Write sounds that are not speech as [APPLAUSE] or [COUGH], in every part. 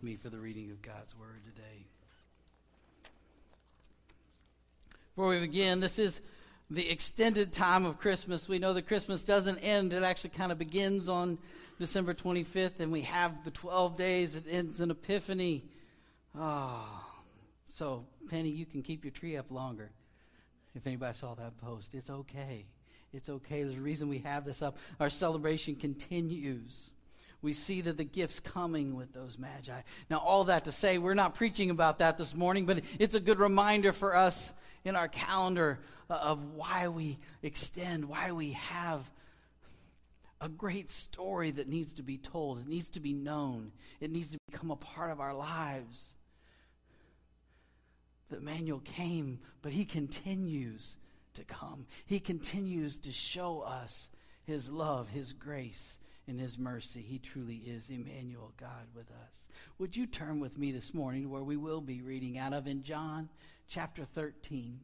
me for the reading of God's word today. Before we begin, this is the extended time of Christmas. We know that Christmas doesn't end, it actually kind of begins on December 25th, and we have the 12 days, it ends in Epiphany. Oh, so, Penny, you can keep your tree up longer. If anybody saw that post, it's okay. It's okay. There's a reason we have this up. Our celebration continues we see that the gifts coming with those magi. Now, all that to say, we're not preaching about that this morning, but it's a good reminder for us in our calendar uh, of why we extend, why we have a great story that needs to be told. It needs to be known. It needs to become a part of our lives. That Emmanuel came, but he continues to come. He continues to show us his love, his grace, in his mercy. He truly is Emmanuel, God with us. Would you turn with me this morning to where we will be reading out of in John chapter 13?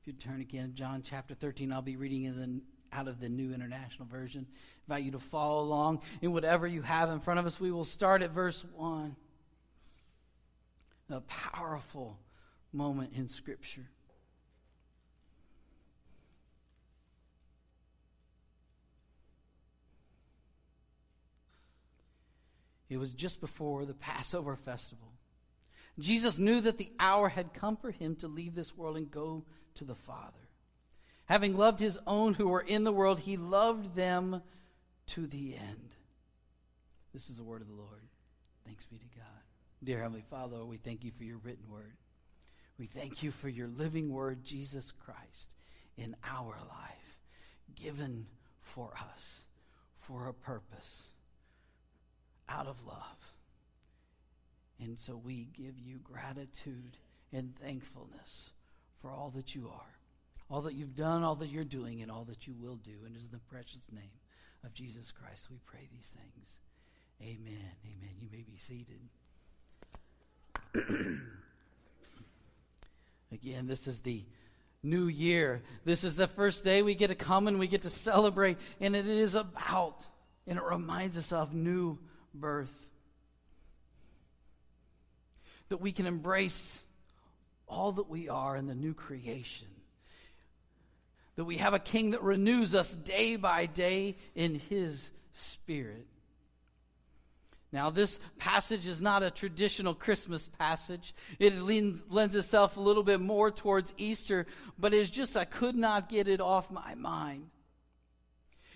If you turn again, John chapter 13, I'll be reading in the, out of the New International Version. I invite you to follow along in whatever you have in front of us. We will start at verse 1. A powerful moment in Scripture. It was just before the Passover festival. Jesus knew that the hour had come for him to leave this world and go to the Father. Having loved his own who were in the world, he loved them to the end. This is the word of the Lord. Thanks be to God. Dear Heavenly Father, we thank you for your written word. We thank you for your living word, Jesus Christ, in our life, given for us for a purpose out of love. And so we give you gratitude and thankfulness for all that you are, all that you've done, all that you're doing, and all that you will do. And it is in the precious name of Jesus Christ we pray these things. Amen. Amen. You may be seated. [CLEARS THROAT] Again, this is the new year. This is the first day we get to come and we get to celebrate. And it is about, and it reminds us of new birth. That we can embrace all that we are in the new creation. That we have a king that renews us day by day in his spirit. Now, this passage is not a traditional Christmas passage. It lends, lends itself a little bit more towards Easter, but it's just, I could not get it off my mind.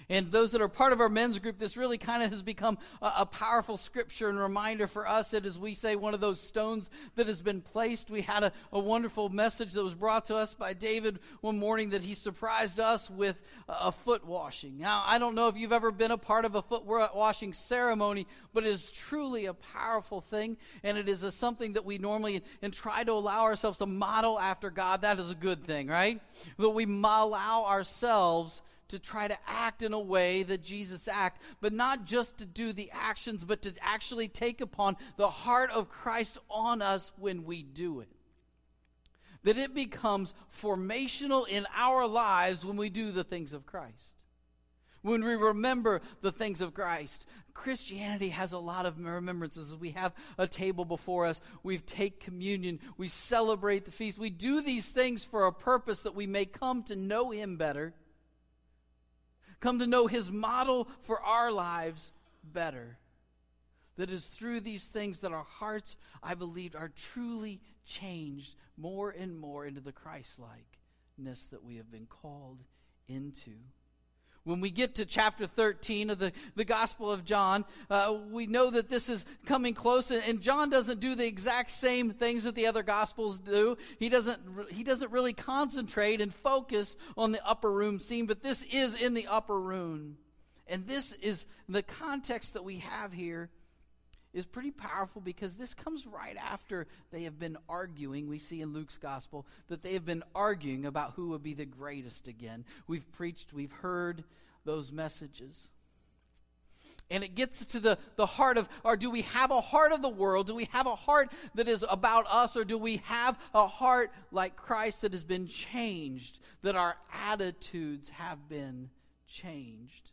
And those that are part of our men's group, this really kind of has become a, a, powerful scripture and reminder for us that, as we say, one of those stones that has been placed. We had a, a wonderful message that was brought to us by David one morning that he surprised us with a, a foot washing. Now, I don't know if you've ever been a part of a foot washing ceremony, but it is truly a powerful thing, and it is a, something that we normally and try to allow ourselves to model after God. That is a good thing, right? That we allow ourselves to try to act in a way that Jesus acted, but not just to do the actions, but to actually take upon the heart of Christ on us when we do it. That it becomes formational in our lives when we do the things of Christ. When we remember the things of Christ. Christianity has a lot of remembrances. We have a table before us. We take communion. We celebrate the feast. We do these things for a purpose that we may come to know Him better come to know his model for our lives better. That is through these things that our hearts, I believe, are truly changed more and more into the Christ likeness that we have been called into. When we get to chapter 13 of the, the Gospel of John, uh, we know that this is coming close, and, and, John doesn't do the exact same things that the other Gospels do. He doesn't, he doesn't really concentrate and focus on the upper room scene, but this is in the upper room. And this is the context that we have here is pretty powerful because this comes right after they have been arguing. We see in Luke's gospel that they have been arguing about who would be the greatest again. We've preached, we've heard those messages. And it gets to the, the heart of, or do we have a heart of the world? Do we have a heart that is about us? Or do we have a heart like Christ that has been changed? That our attitudes have been changed?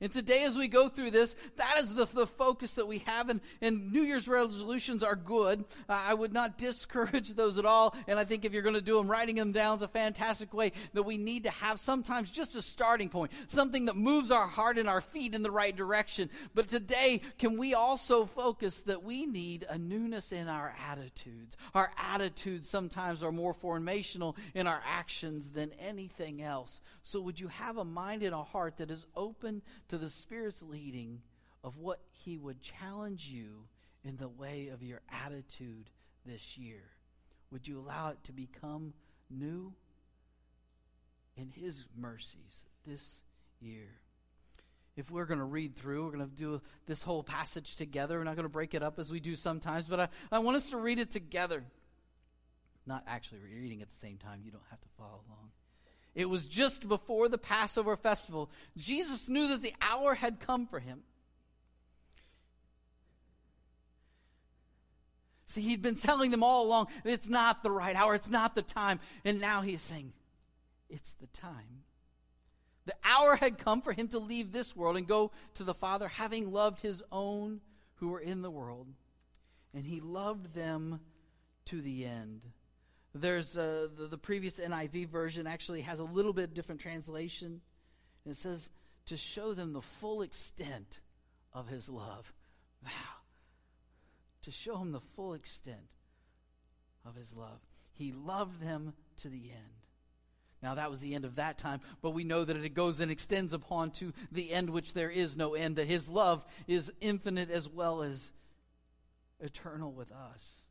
And today, as we go through this, that is the, the focus that we have. And, and New Year's resolutions are good. Uh, I would not [LAUGHS] discourage those at all. And I think if you're going to do them, writing them down is a fantastic way that we need to have sometimes just a starting point, something that moves our heart and our feet in the right direction. But today, can we also focus that we need a newness in our attitudes? Our attitudes sometimes are more formational in our actions than anything else. So, would you have a mind and a heart that is open to the Spirit's leading of what He would challenge you in the way of your attitude this year? Would you allow it to become new in His mercies this year? If we're going to read through, we're going to do this whole passage together. We're not going to break it up as we do sometimes, but I, I want us to read it together. Not actually reading at the same time, you don't have to follow along. It was just before the Passover festival. Jesus knew that the hour had come for him. See, he'd been telling them all along, it's not the right hour, it's not the time. And now he's saying, it's the time. The hour had come for him to leave this world and go to the Father, having loved his own who were in the world. And he loved them to the end. There's uh, the, the previous NIV version actually has a little bit different translation. And It says, to show them the full extent of his love. Wow. To show him the full extent of his love. He loved them to the end. Now, that was the end of that time, but we know that it goes and extends upon to the end, which there is no end, that his love is infinite as well as eternal with us.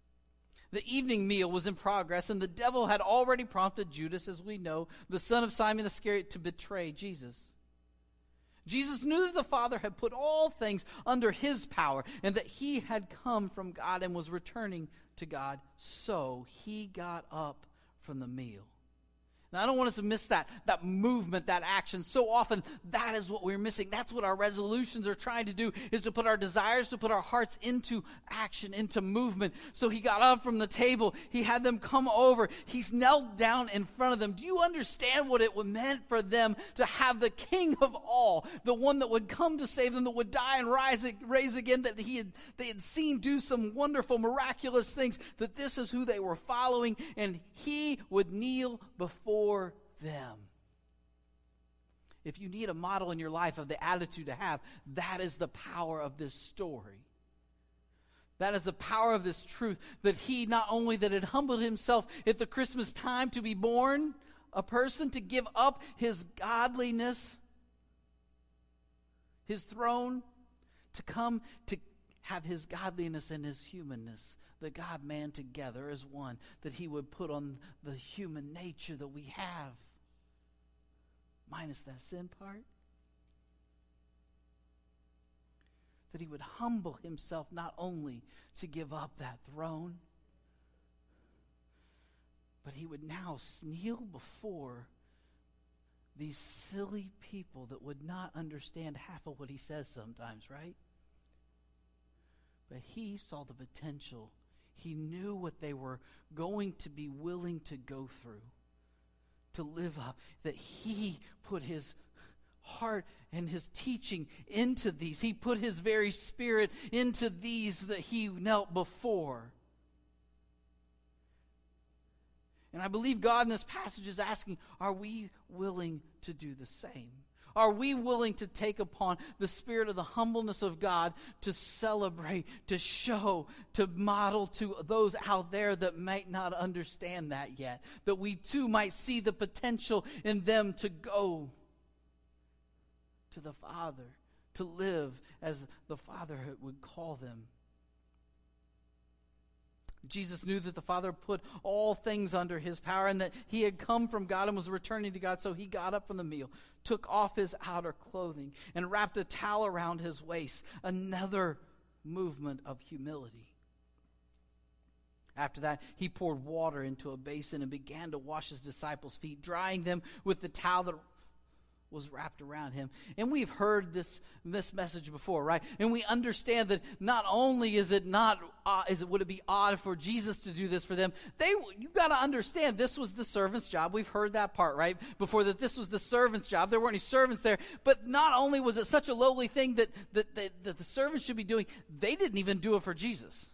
The evening meal was in progress, and the devil had already prompted Judas, as we know, the son of Simon Iscariot, to betray Jesus. Jesus knew that the Father had put all things under his power and that he had come from God and was returning to God. So he got up from the meal. Now, I don't want us to miss that, that movement, that action. So often, that is what we're missing. That's what our resolutions are trying to do, is to put our desires, to put our hearts into action, into movement. So he got up from the table. He had them come over. He's knelt down in front of them. Do you understand what it meant for them to have the king of all, the one that would come to save them, that would die and rise, raise again, that he had, they had seen do some wonderful, miraculous things, that this is who they were following, and he would kneel before for them. If you need a model in your life of the attitude to have, that is the power of this story. That is the power of this truth that he not only that had humbled himself at the Christmas time to be born a person to give up his godliness, his throne, to come to have his godliness and his humanness the God man together as one, that he would put on the human nature that we have, minus that sin part. That he would humble himself not only to give up that throne, but he would now kneel before these silly people that would not understand half of what he says sometimes, right? But he saw the potential he knew what they were going to be willing to go through to live up, that he put his heart and his teaching into these. He put his very spirit into these that he knelt before. And I believe God in this passage is asking, are we willing to do the same? Are we willing to take upon the spirit of the humbleness of God to celebrate, to show, to model to those out there that might not understand that yet? That we too might see the potential in them to go to the Father, to live as the Father would call them. Jesus knew that the Father put all things under his power and that he had come from God and was returning to God. So he got up from the meal, took off his outer clothing, and wrapped a towel around his waist. Another movement of humility. After that, he poured water into a basin and began to wash his disciples' feet, drying them with the towel that was wrapped around him. And we've heard this, this message before, right? And we understand that not only is it not, uh, is it, would it be odd for Jesus to do this for them? They, you got to understand this was the servant's job. We've heard that part, right? Before that this was the servant's job. There weren't any servants there. But not only was it such a lowly thing that, that, that, that the servants should be doing, they didn't even do it for Jesus.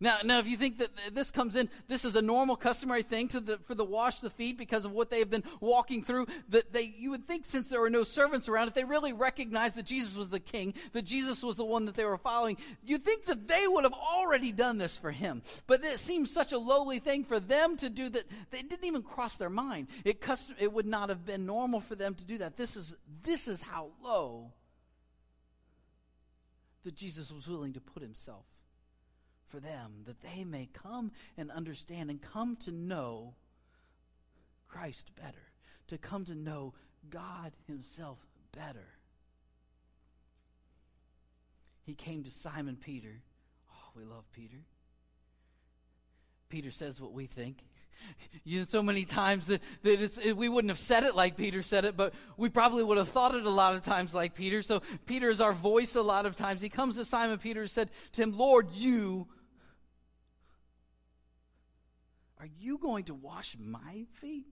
Now, now, if you think that this comes in, this is a normal, customary thing the, for the wash the feet because of what they have been walking through. That they, you would think, since there were no servants around, if they really recognized that Jesus was the King, that Jesus was the one that they were following, you'd think that they would have already done this for him. But it seems such a lowly thing for them to do that they didn't even cross their mind. It custom, it would not have been normal for them to do that. This is this is how low that Jesus was willing to put himself for them, that they may come and understand and come to know Christ better, to come to know God Himself better. He came to Simon Peter. Oh, we love Peter. Peter says what we think. [LAUGHS] You know, so many times that, that we wouldn't have said it like Peter said it, but we probably would have thought it a lot of times like Peter. So Peter is our voice a lot of times. He comes to Simon Peter and said to him, Lord, you are you going to wash my feet?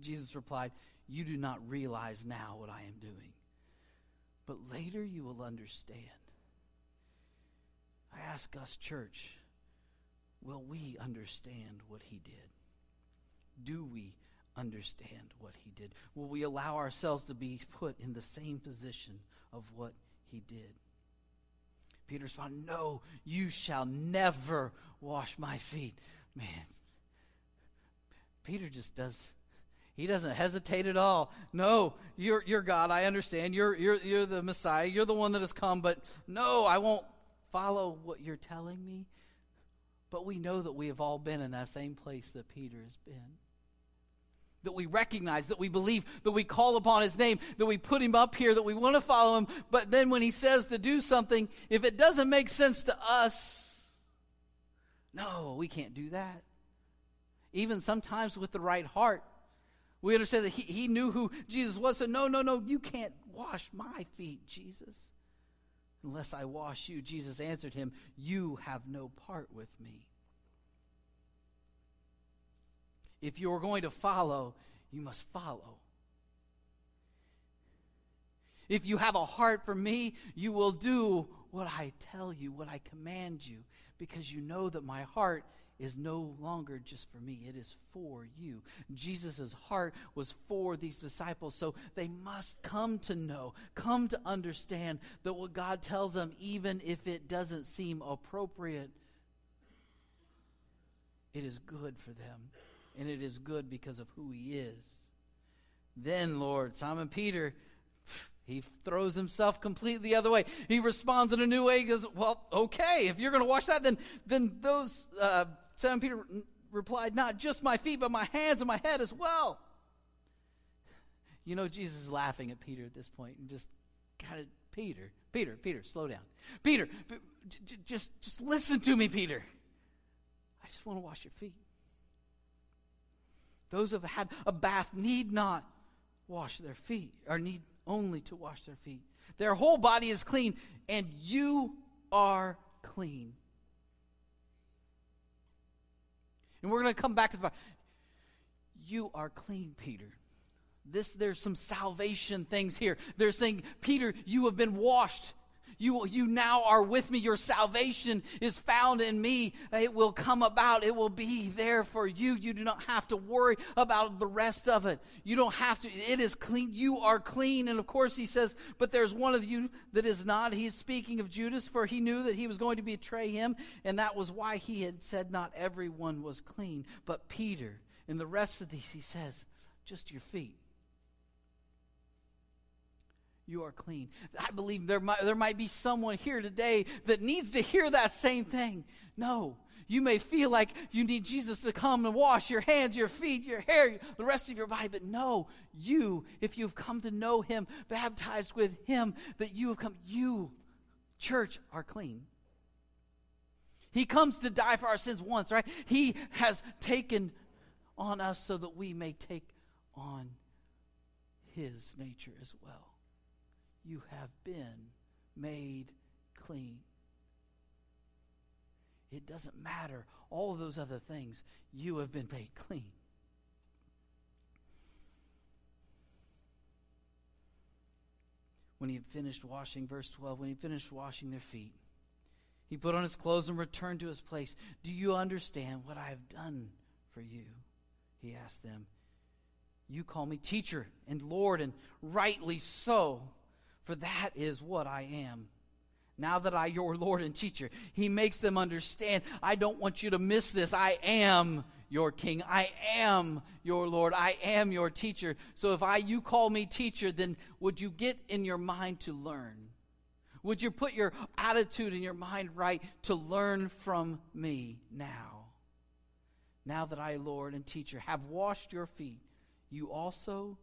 Jesus replied, You do not realize now what I am doing, but later you will understand. I ask us, church, will we understand what he did? Do we understand what he did? Will we allow ourselves to be put in the same position of what he did? Peter responded, No, you shall never wash my feet. Man, Peter just does. He doesn't hesitate at all. No, you're, you're God. I understand. You're, you're, you're the Messiah. You're the one that has come. But no, I won't follow what you're telling me. But we know that we have all been in that same place that Peter has been that we recognize, that we believe, that we call upon his name, that we put him up here, that we want to follow him. But then when he says to do something, if it doesn't make sense to us, no, we can't do that. Even sometimes with the right heart, we understand that he, he knew who Jesus was. So, no, no, no, you can't wash my feet, Jesus. Unless I wash you, Jesus answered him, You have no part with me. If you are going to follow, you must follow. If you have a heart for me, you will do what I tell you, what I command you, because you know that my heart is no longer just for me, it is for you. Jesus' heart was for these disciples, so they must come to know, come to understand that what God tells them, even if it doesn't seem appropriate, it is good for them and it is good because of who he is. Then, Lord, Simon Peter, he throws himself completely the other way. He responds in a new way. He goes, Well, okay, if you're going to wash that, then, then those, uh, Simon Peter replied, Not just my feet, but my hands and my head as well. You know, Jesus is laughing at Peter at this point and just kind of, Peter, Peter, Peter, slow down. Peter, just, just listen to me, Peter. I just want to wash your feet. Those who have had a bath need not wash their feet, or need only to wash their feet. Their whole body is clean, and you are clean. And we're going to come back to the You are clean, Peter. This there's some salvation things here. They're saying, Peter, you have been washed you, you now are with me. Your salvation is found in me. It will come about. It will be there for you. You do not have to worry about the rest of it. You don't have to. It is clean. You are clean. And of course, he says, but there's one of you that is not. He's speaking of Judas, for he knew that he was going to betray him. And that was why he had said, not everyone was clean. But Peter, and the rest of these, he says, just your feet you are clean. I believe there might, there might be someone here today that needs to hear that same thing. No, you may feel like you need Jesus to come and wash your hands, your feet, your hair, the rest of your body, but no, you, if you've come to know Him, baptized with Him, that you have come, you, church, are clean. He comes to die for our sins once, right? He has taken on us so that we may take on his nature as well. You have been made clean. It doesn't matter. All those other things, you have been made clean. When he had finished washing, verse 12, when he finished washing their feet, he put on his clothes and returned to his place. Do you understand what I have done for you? He asked them. You call me teacher and Lord, and rightly so, for that is what I am. Now that I, your Lord and teacher, he makes them understand. I don't want you to miss this. I am your king. I am your Lord. I am your teacher. So if I, you call me teacher, then would you get in your mind to learn? Would you put your attitude and your mind right to learn from me now? Now that I, Lord and teacher, have washed your feet, you also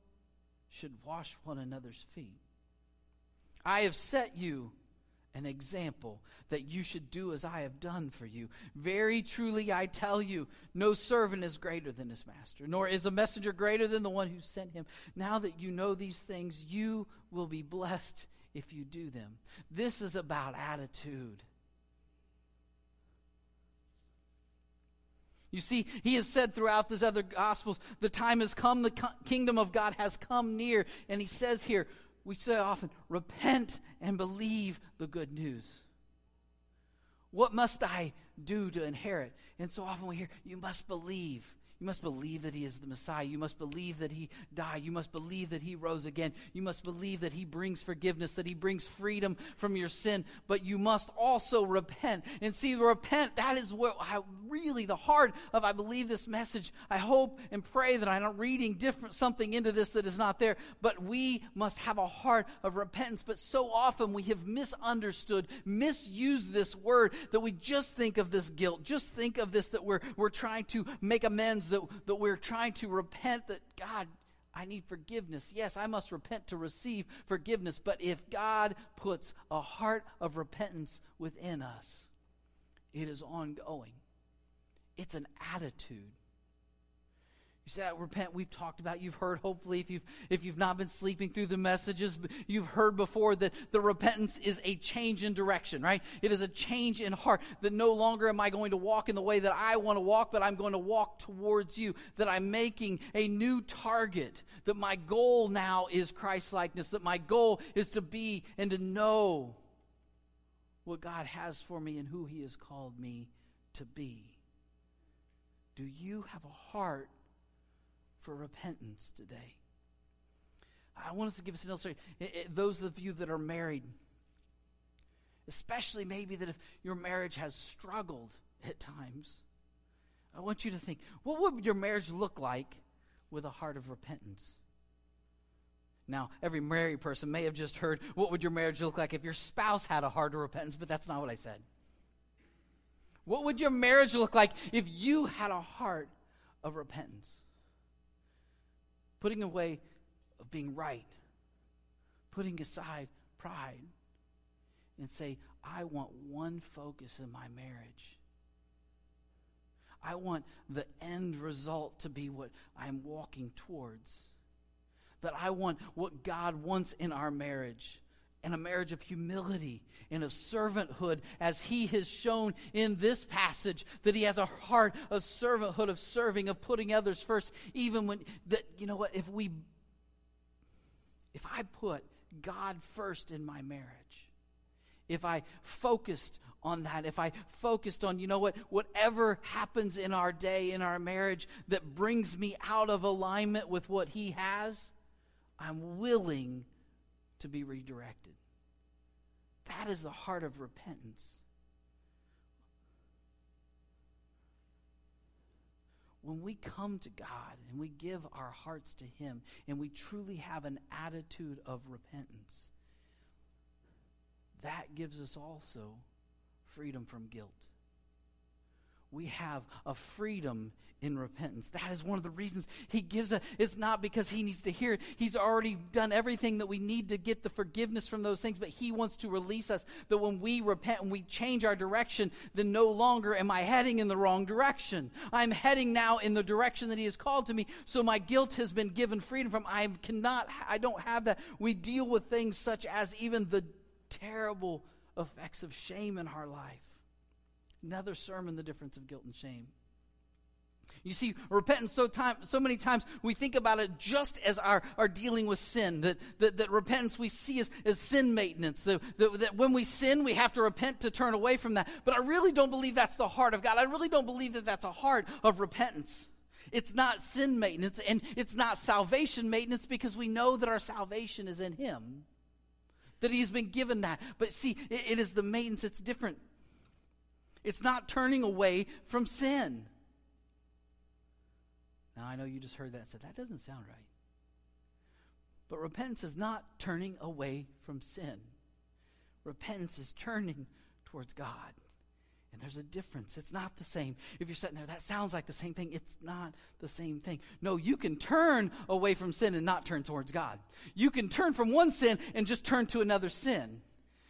should wash one another's feet. I have set you an example that you should do as I have done for you. Very truly I tell you, no servant is greater than his master, nor is a messenger greater than the one who sent him. Now that you know these things, you will be blessed if you do them. This is about attitude. You see, he has said throughout these other gospels, the time has come, the kingdom of God has come near. And he says here, we say often, repent and believe the good news. What must I do to inherit? And so often we hear, you must believe. You must believe that he is the Messiah. You must believe that he died. You must believe that he rose again. You must believe that he brings forgiveness, that he brings freedom from your sin. But you must also repent. And see, repent, that is what I really the heart of I believe this message. I hope and pray that I'm not reading different something into this that is not there. But we must have a heart of repentance. But so often we have misunderstood, misused this word that we just think of this guilt, just think of this that we're we're trying to make amends that, that we're trying to repent that, God, I need forgiveness. Yes, I must repent to receive forgiveness. But if God puts a heart of repentance within us, it is ongoing. It's an attitude. You say that repent we've talked about. You've heard, hopefully, if you've if you've not been sleeping through the messages, you've heard before that the repentance is a change in direction, right? It is a change in heart. That no longer am I going to walk in the way that I want to walk, but I'm going to walk towards you. That I'm making a new target. That my goal now is Christ likeness. That my goal is to be and to know what God has for me and who He has called me to be. Do you have a heart for repentance today. I want us to give us an illustration. Those of you that are married, especially maybe that if your marriage has struggled at times, I want you to think what would your marriage look like with a heart of repentance? Now, every married person may have just heard, what would your marriage look like if your spouse had a heart of repentance? But that's not what I said. What would your marriage look like if you had a heart of repentance? Putting away of being right, putting aside pride, and say, I want one focus in my marriage. I want the end result to be what I'm walking towards. That I want what God wants in our marriage and a marriage of humility and of servanthood, as he has shown in this passage that he has a heart of servanthood, of serving, of putting others first, even when that you know what, if we if I put God first in my marriage, if I focused on that, if I focused on, you know what, whatever happens in our day, in our marriage that brings me out of alignment with what He has, I'm willing to be redirected. That is the heart of repentance. When we come to God and we give our hearts to Him and we truly have an attitude of repentance, that gives us also freedom from guilt. We have a freedom in repentance. That is one of the reasons he gives it. It's not because he needs to hear it. He's already done everything that we need to get the forgiveness from those things, but he wants to release us that when we repent and we change our direction, then no longer am I heading in the wrong direction. I'm heading now in the direction that he has called to me. So my guilt has been given freedom from. I cannot, I don't have that. We deal with things such as even the terrible effects of shame in our life. Another sermon, the difference of guilt and shame. You see, repentance so time so many times we think about it just as our, our dealing with sin. That, that, that repentance we see as, as sin maintenance. That, that, that when we sin, we have to repent to turn away from that. But I really don't believe that's the heart of God. I really don't believe that that's a heart of repentance. It's not sin maintenance and it's not salvation maintenance because we know that our salvation is in Him. That He's been given that. But see, it, it is the maintenance, it's different. It's not turning away from sin. Now, I know you just heard that and said, that doesn't sound right. But repentance is not turning away from sin, repentance is turning towards God. And there's a difference. It's not the same. If you're sitting there, that sounds like the same thing. It's not the same thing. No, you can turn away from sin and not turn towards God. You can turn from one sin and just turn to another sin.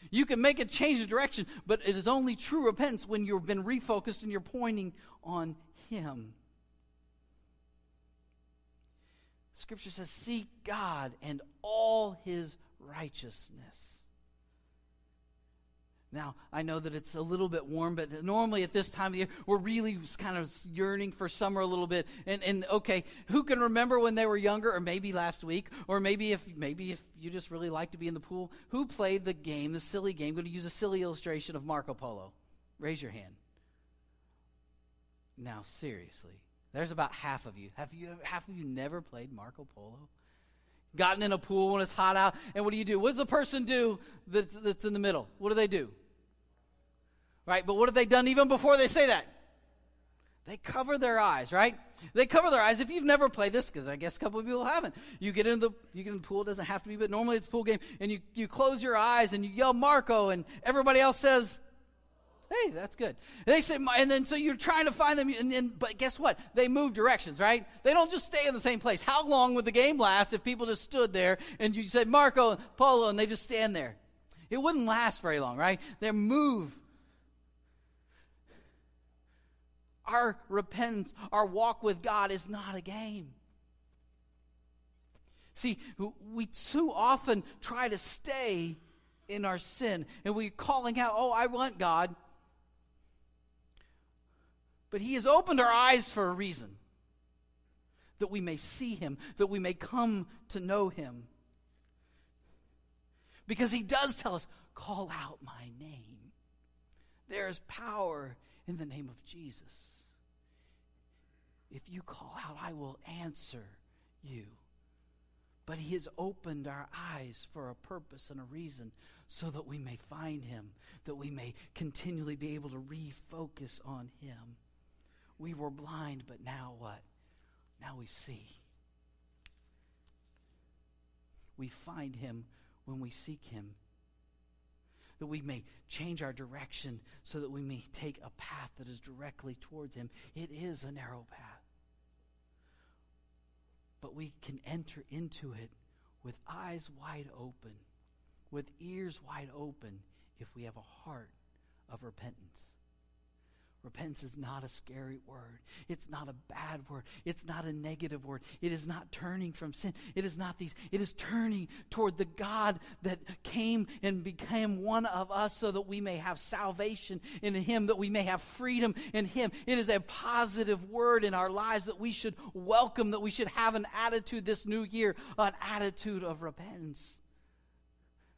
You can make a change of direction, but it is only true repentance when you've been refocused and you're pointing on Him. Scripture says, Seek God and all his righteousness. Now, I know that it's a little bit warm, but normally at this time of year, we're really kind of yearning for summer a little bit. And, and okay, who can remember when they were younger, or maybe last week, or maybe if maybe if you just really like to be in the pool, who played the game, the silly game? I'm going to use a silly illustration of Marco Polo. Raise your hand. Now, seriously, there's about half of you. Have you half of you never played Marco Polo? Gotten in a pool when it's hot out, and what do you do? What does the person do that's, that's in the middle? What do they do? Right, but what have they done even before they say that? They cover their eyes, right? They cover their eyes. If you've never played this, because I guess a couple of people haven't, you get in the you get in the pool. It doesn't have to be, but normally it's a pool game, and you you close your eyes and you yell Marco, and everybody else says Hey, that's good. And they say, and then so you're trying to find them, and then, but guess what? They move directions, right? They don't just stay in the same place. How long would the game last if people just stood there and you said Marco, Polo, and they just stand there? It wouldn't last very long, right? They move. Our repentance, our walk with God is not a game. See, we too often try to stay in our sin and we're calling out, Oh, I want God. But He has opened our eyes for a reason that we may see Him, that we may come to know Him. Because He does tell us, call out my name. There is power in the name of Jesus. If you call out, I will answer you. But He has opened our eyes for a purpose and a reason so that we may find Him, that we may continually be able to refocus on Him. We were blind, but now what? Now we see. We find him when we seek him. That we may change our direction so that we may take a path that is directly towards him. It is a narrow path. But we can enter into it with eyes wide open, with ears wide open, if we have a heart of repentance. Repentance is not a scary word. It's not a bad word. It's not a negative word. It is not turning from sin. It is not these. It is turning toward the God that came and became one of us so that we may have salvation in Him, that we may have freedom in Him. It is a positive word in our lives that we should welcome, that we should have an attitude this new year, an attitude of repentance.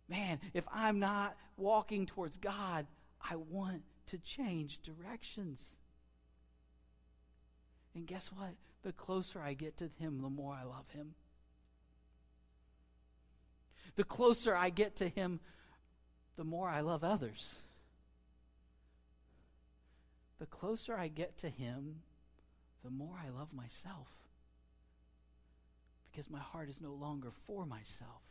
Man, if I'm not walking towards God, I want to change directions. And guess what? The closer I get to Him, the more I love Him. The closer I get to Him, the more I love others. The closer I get to Him, the more I love myself. Because my heart is no longer for myself,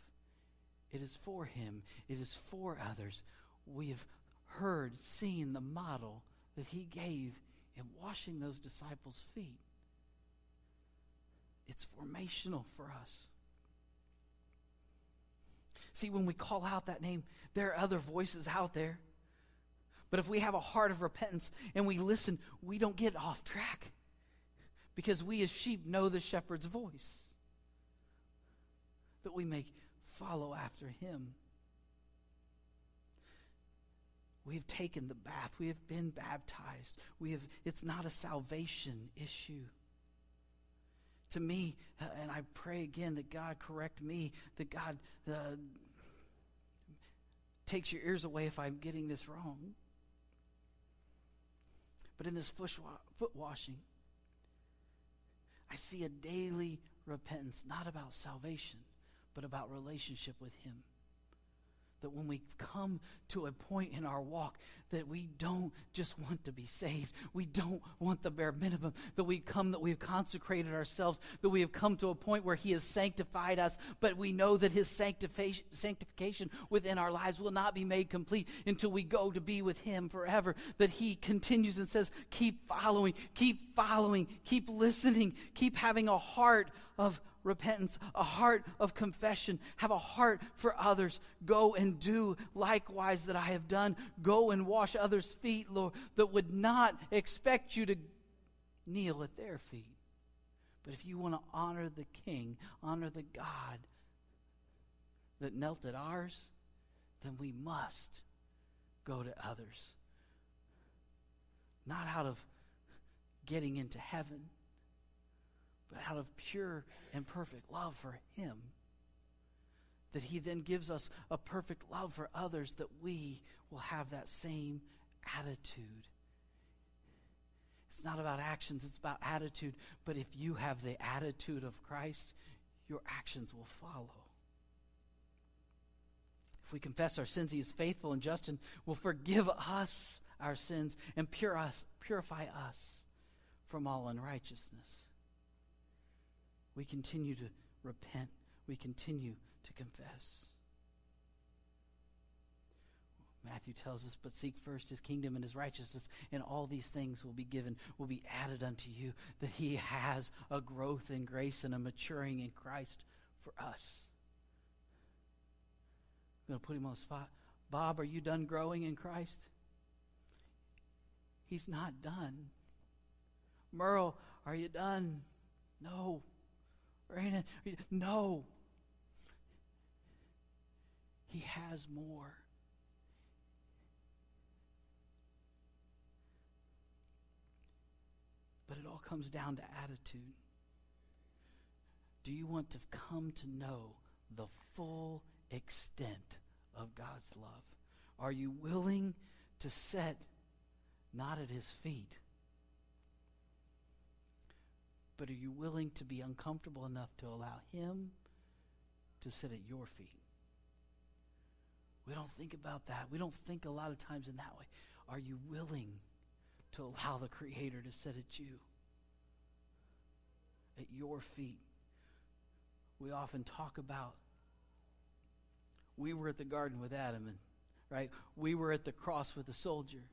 it is for Him, it is for others. We have heard, seen the model that he gave in washing those disciples' feet. It's formational for us. See, when we call out that name, there are other voices out there. But if we have a heart of repentance and we listen, we don't get off track because we as sheep know the shepherd's voice. That we may follow after him. We have taken the bath. We have been baptized. We have it's not a salvation issue. To me, uh, and I pray again that God correct me, that God uh, takes your ears away if I'm getting this wrong. But in this foot washing, I see a daily repentance, not about salvation, but about relationship with Him that when we come to a point in our walk that we don't just want to be saved we don't want the bare minimum that we come that we've consecrated ourselves that we have come to a point where he has sanctified us but we know that his sanctification, sanctification within our lives will not be made complete until we go to be with him forever that he continues and says keep following keep following keep listening keep having a heart of repentance, a heart of confession, have a heart for others. Go and do likewise that I have done. Go and wash others' feet, Lord, that would not expect you to kneel at their feet. But if you want to honor the King, honor the God that knelt at ours, then we must go to others. Not out of getting into heaven but out of pure and perfect love for Him. That He then gives us a perfect love for others, that we will have that same attitude. It's not about actions, it's about attitude. But if you have the attitude of Christ, your actions will follow. If we confess our sins, He is faithful and just and will forgive us our sins and pure us, purify us from all unrighteousness we continue to repent, we continue to confess. Matthew tells us, but seek first his kingdom and his righteousness, and all these things will be given, will be added unto you. That he has a growth in grace and a maturing in Christ for us. I'm going to put him on the spot. Bob, are you done growing in Christ? He's not done. Merle, are you done? No. Brandon, no. He has more. But it all comes down to attitude. Do you want to come to know the full extent of God's love? Are you willing to set not at his feet, but are you willing to be uncomfortable enough to allow Him to sit at your feet? We don't think about that. We don't think a lot of times in that way. Are you willing to allow the Creator to sit at you? At your feet? We often talk about we were at the garden with Adam and right? We were at the cross with the soldier.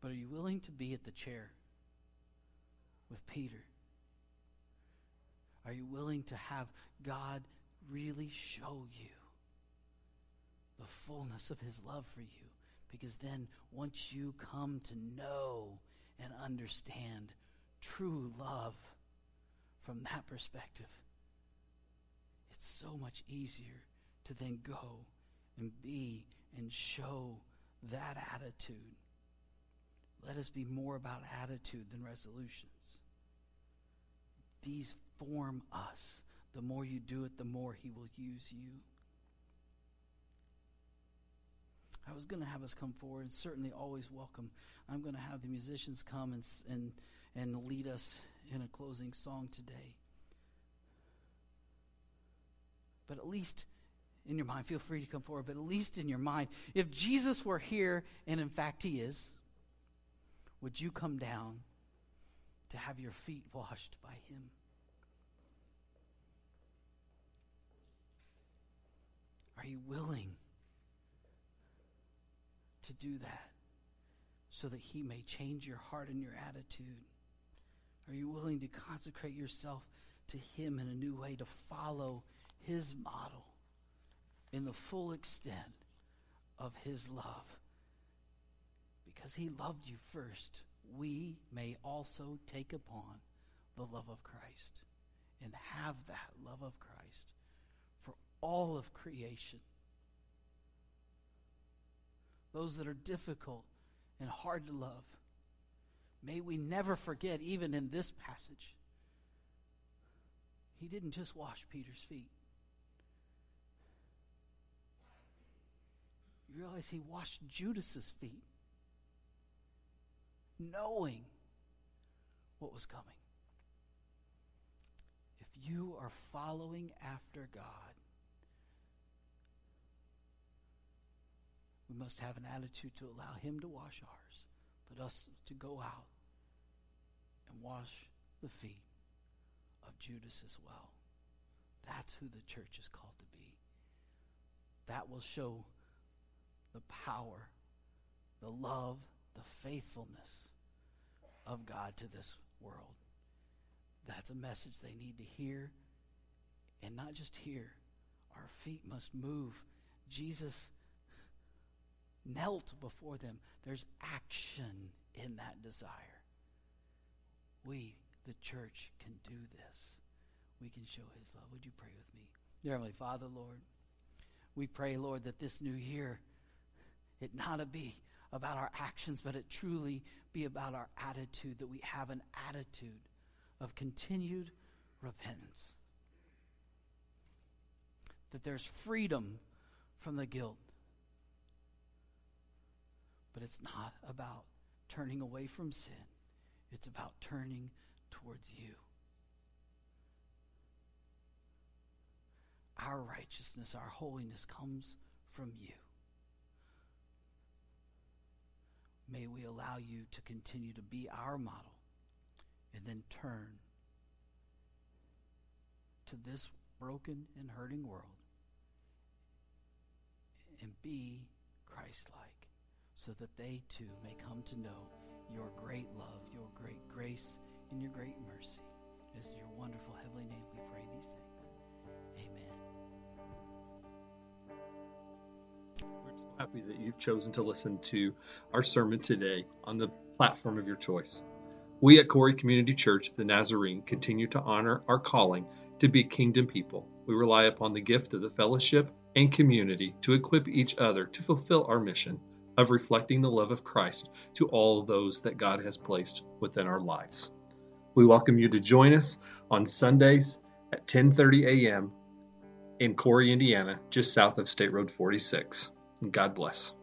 But are you willing to be at the chair? With Peter? Are you willing to have God really show you the fullness of his love for you? Because then, once you come to know and understand true love from that perspective, it's so much easier to then go and be and show that attitude. Let us be more about attitude than resolutions. These form us. The more you do it, the more He will use you. I was going to have us come forward, and certainly always welcome. I'm going to have the musicians come and, and, and lead us in a closing song today. But at least in your mind, feel free to come forward, but at least in your mind, if Jesus were here, and in fact he is, would you come down to have your feet washed by him? Are you willing to do that so that He may change your heart and your attitude? Are you willing to consecrate yourself to Him in a new way, to follow His model in the full extent of His love? Because He loved you first, we may also take upon the love of Christ and have that love of Christ for all of creation. Those that are difficult and hard to love. May we never forget, even in this passage, he didn't just wash Peter's feet. You realize he washed Judas's feet, knowing what was coming. If you are following after God, we must have an attitude to allow him to wash ours, but us to go out and wash the feet of Judas as well. That's who the church is called to be. That will show the power, the love, the faithfulness of God to this world. That's a message they need to hear, and not just hear. Our feet must move. Jesus knelt before them. There's action in that desire. We, the church, can do this. We can show his love. Would you pray with me? Dear Heavenly Father, Lord, we pray, Lord, that this new year, it not be about our actions, but it truly be about our attitude, that we have an attitude of continued repentance. That there's freedom from the guilt. But it's not about turning away from sin, it's about turning towards you. Our righteousness, our holiness comes from you. May we allow you to continue to be our model and then turn to this broken and hurting world and be Christ like so that they too may come to know your great love, your great grace, and your great mercy. It is your wonderful heavenly name we pray We're so happy that you've chosen to listen to our sermon today on the platform of your choice. We at Cory Community Church of the Nazarene continue to honor our calling to be kingdom people. We rely upon the gift of the fellowship and community to equip each other to fulfill our mission of reflecting the love of Christ to all those that God has placed within our lives. We welcome you to join us on Sundays at 10:30 a.m. in Cory, Indiana, just south of State Road 46. God bless.